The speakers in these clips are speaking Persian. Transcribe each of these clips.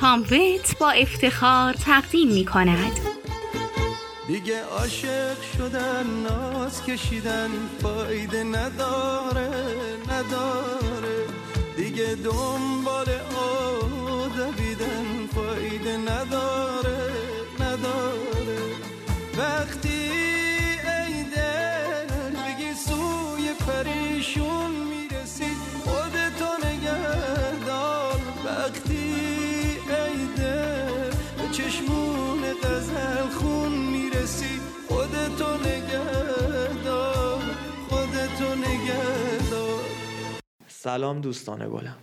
تامویت با افتخار تقدیم می کند. دیگه عاشق شدن ناز کشیدن فایده نداره. سلام دوستان گلم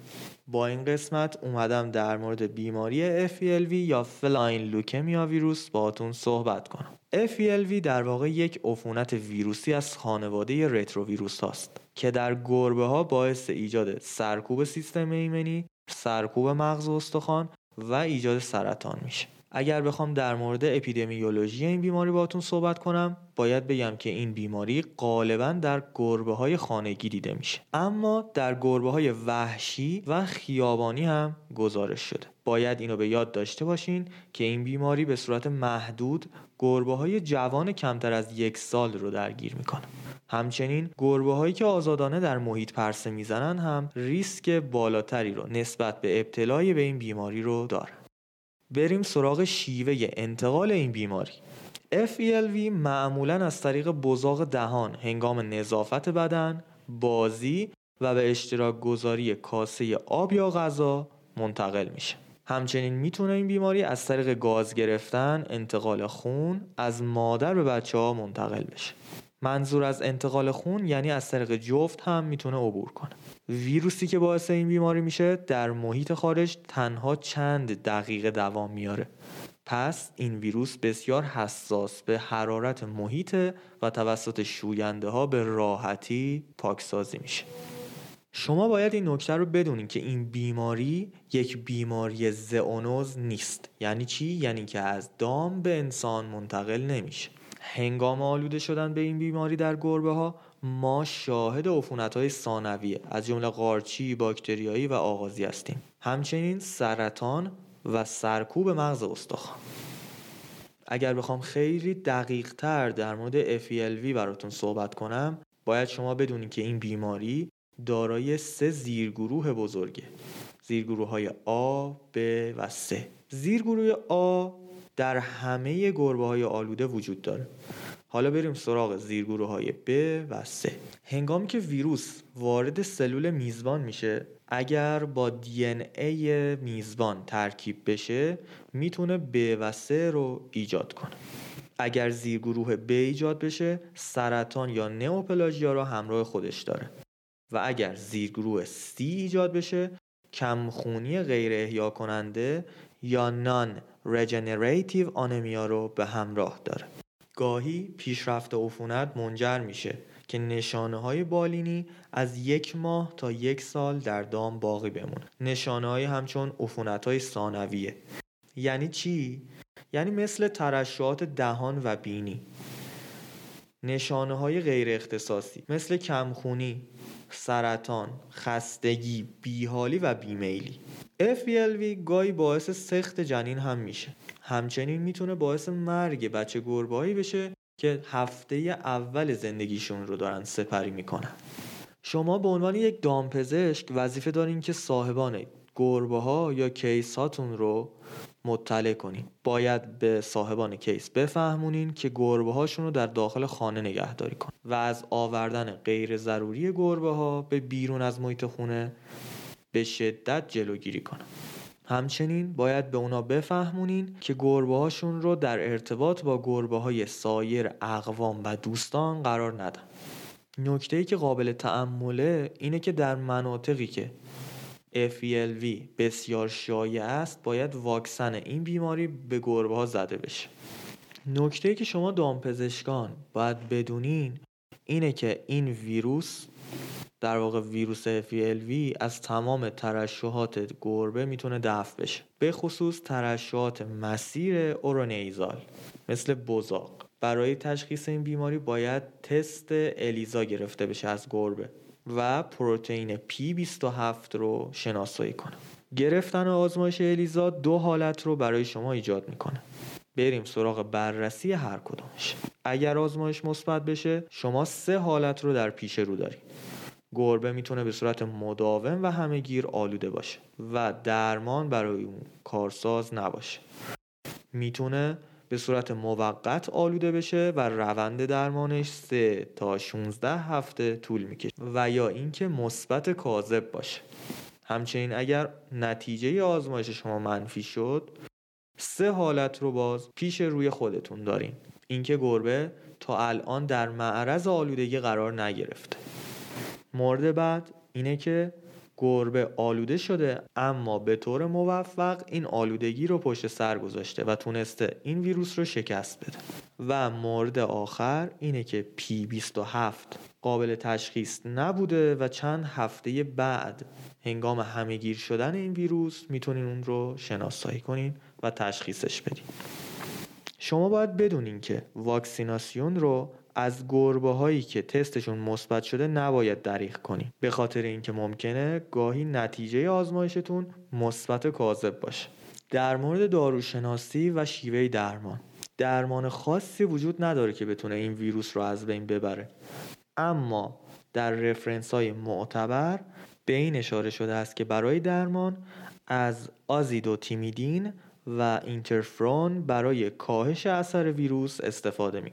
با این قسمت اومدم در مورد بیماری FELV یا feline leukemia virus باهاتون صحبت کنم FELV در واقع یک عفونت ویروسی از خانواده رتروویروس هاست که در گربه ها باعث ایجاد سرکوب سیستم ایمنی، سرکوب مغز و استخوان و ایجاد سرطان میشه. اگر بخوام در مورد اپیدمیولوژی این بیماری باهاتون صحبت کنم باید بگم که این بیماری غالبا در گربه های خانگی دیده میشه. اما در گربه های وحشی و خیابانی هم گزارش شده. باید اینو به یاد داشته باشین که این بیماری به صورت محدود گربه های جوان کمتر از یک سال رو درگیر می‌کنه. همچنین گربه هایی که آزادانه در محیط پرسه می‌زنن هم ریسک بالاتری رو نسبت به ابتلای به این بیماری رو دارن. بریم سراغ شیوه انتقال این بیماری FELV معمولا از طریق بزاق دهان هنگام نظافت بدن، بازی و به اشتراک گذاری کاسه آب یا غذا منتقل میشه. همچنین می‌تونه این بیماری از طریق گاز گرفتن، انتقال خون از مادر به بچه ها منتقل بشه. منظور از انتقال خون یعنی از طریق جفت هم می‌تونه عبور کنه. ویروسی که باعث این بیماری میشه در محیط خارج تنها چند دقیقه دوام میاره. پس این ویروس بسیار حساس به حرارت محیط و توسط شوینده ها به راحتی پاکسازی میشه. شما باید این نکته رو بدونید که این بیماری یک بیماری زئونوز نیست. یعنی چی؟ یعنی که از دام به انسان منتقل نمیشه. هنگام آلوده شدن به این بیماری در گربه ها ما شاهد عفونت های ثانویه از جمله قارچی، باکتریایی و آغازی هستیم. همچنین سرطان و سرکوب مغز استخوان. اگر بخوام خیلی دقیق تر در مورد FELV براتون صحبت کنم باید شما بدونید که این بیماری دارای سه زیرگروه بزرگه زیرگروه های A, B و C زیرگروه A در همه گربه های آلوده وجود داره. حالا بریم سراغ زیرگروه های B و C. هنگامی که ویروس وارد سلول میزبان میشه اگر با دی ای میزبان ترکیب بشه می‌تونه B و C رو ایجاد کنه. اگر زیرگروه B ایجاد بشه سرطان یا نئوپلاژیا رو همراه خودش داره. و اگر زیرگروه C ایجاد بشه کمخونی غیر احیا کننده یا نان رجنریتیو آنمیا رو به همراه داره. گاهی پیشرفت عفونت منجر میشه که نشانه های بالینی از یک ماه تا یک سال در دام باقی بمونه. نشانه های همچون عفونت های ثانویه. یعنی چی؟ یعنی مثل ترشحات دهان و بینی. نشانه های غیر اختصاصی مثل کمخونی سرطان خستگی بیحالی و بیمیلی. FELV گاهی باعث سخت جنین هم میشه. همچنین می‌تونه باعث مرگ بچه گربایی بشه که هفته اول زندگیشون رو دارن سپری می‌کنن. شما به عنوان یک دامپزشک وظیفه دارین که صاحبان گربه ها یا کیس هاتون رو مطلع کنین. باید به صاحبان کیس بفهمونین که گربه هاشون رو در داخل خانه نگهداری کن و از آوردن غیر ضروری گربه ها به بیرون از محیط خونه به شدت جلوگیری کنن. همچنین باید به اونا بفهمونین که گربه هاشون رو در ارتباط با گربه های سایر اقوام و دوستان قرار ندن. نکته ای که قابل تعمله اینه که در مناطقی که FELV بسیار شایع است باید واکسن این بیماری به گربه ها زده بشه. نکته که شما دامپزشکان باید بدونین اینه که این ویروس در واقع ویروس FELV از تمام ترشحات گربه می‌تونه دفع بشه. به خصوص ترشحات مسیر اورونیزال مثل بزاق برای تشخیص این بیماری باید تست الیزا گرفته بشه از گربه. و پروتئین P27 رو شناسایی کنه. گرفتن آزمایش الیزا دو حالت رو برای شما ایجاد می‌کنه. بریم سراغ بررسی هر کدومش. اگر آزمایش مثبت بشه شما سه حالت رو در پیش رو دارید. گربه می‌تونه به صورت مداوم و همهگیر آلوده باشه و درمان برای اون کارساز نباشه. می‌تونه به صورت موقت آلوده بشه و روند درمانش 3 تا 16 هفته طول می‌کشه و یا اینکه مثبت کاذب باشه. همچنین اگر نتیجه آزمایش شما منفی شد سه حالت رو باز پیش روی خودتون دارین. اینکه گربه تا الان در معرض آلودگی قرار نگرفته. مورد بعد اینه که گربه آلوده شده اما به طور موفق این آلودگی رو پشت سر گذاشته و تونسته این ویروس رو شکست بده. و مورد آخر اینه که پی 27 قابل تشخیص نبوده و چند هفته بعد هنگام همهگیر شدن این ویروس می‌تونین اون رو شناسایی کنین و تشخیصش بدین. شما باید بدونین که واکسیناسیون رو از گربه هایی که تستشون مثبت شده نباید دریغ کنیم. به خاطر اینکه ممکنه گاهی نتیجه آزمایشتون مثبت کاذب باشه. در مورد داروشناسی و شیوه درمان. درمان خاصی وجود نداره که بتونه این ویروس رو از بین ببره. اما در رفرنس های معتبر به این اشاره شده است که برای درمان از آزیدوتیمیدین و اینترفرون برای کاهش اثر ویروس استفاده می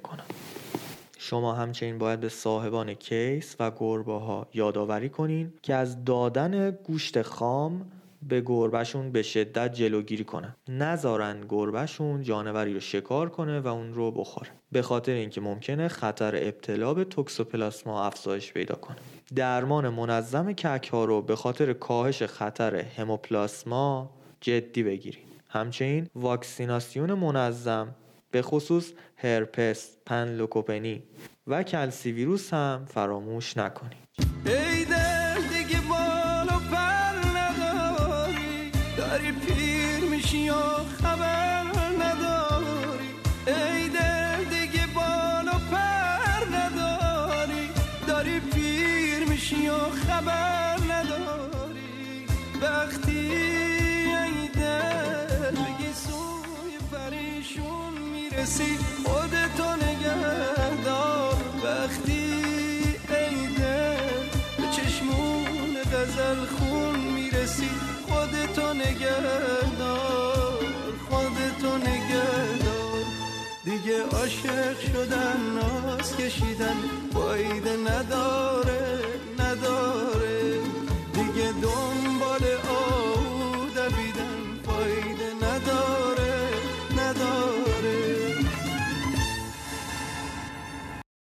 شما همچنین باید به صاحبان کیس و گربه ها یادآوری کنین که از دادن گوشت خام به گربهشون به شدت جلوگیری کنن. نذارن گربهشون جانوری رو شکار کنه و اون رو بخوره. به خاطر اینکه ممکنه خطر ابتلا به توکسوپلاسما افزایش پیدا کنه. درمان منظم کک ها رو به خاطر کاهش خطر هموپلاسما جدی بگیرید همچنین واکسیناسیون منظم به خصوص هرپس، پنلوکوپنی و کلسی ویروس هم فراموش نکنید. می‌رسی خودتو نگهدار. وقتی ای دل به چشمون غزل خون می‌رسی خودتو نگهدار. خودتو نگهدار. دیگه عاشق شدن ناز کشیدن فایده نداره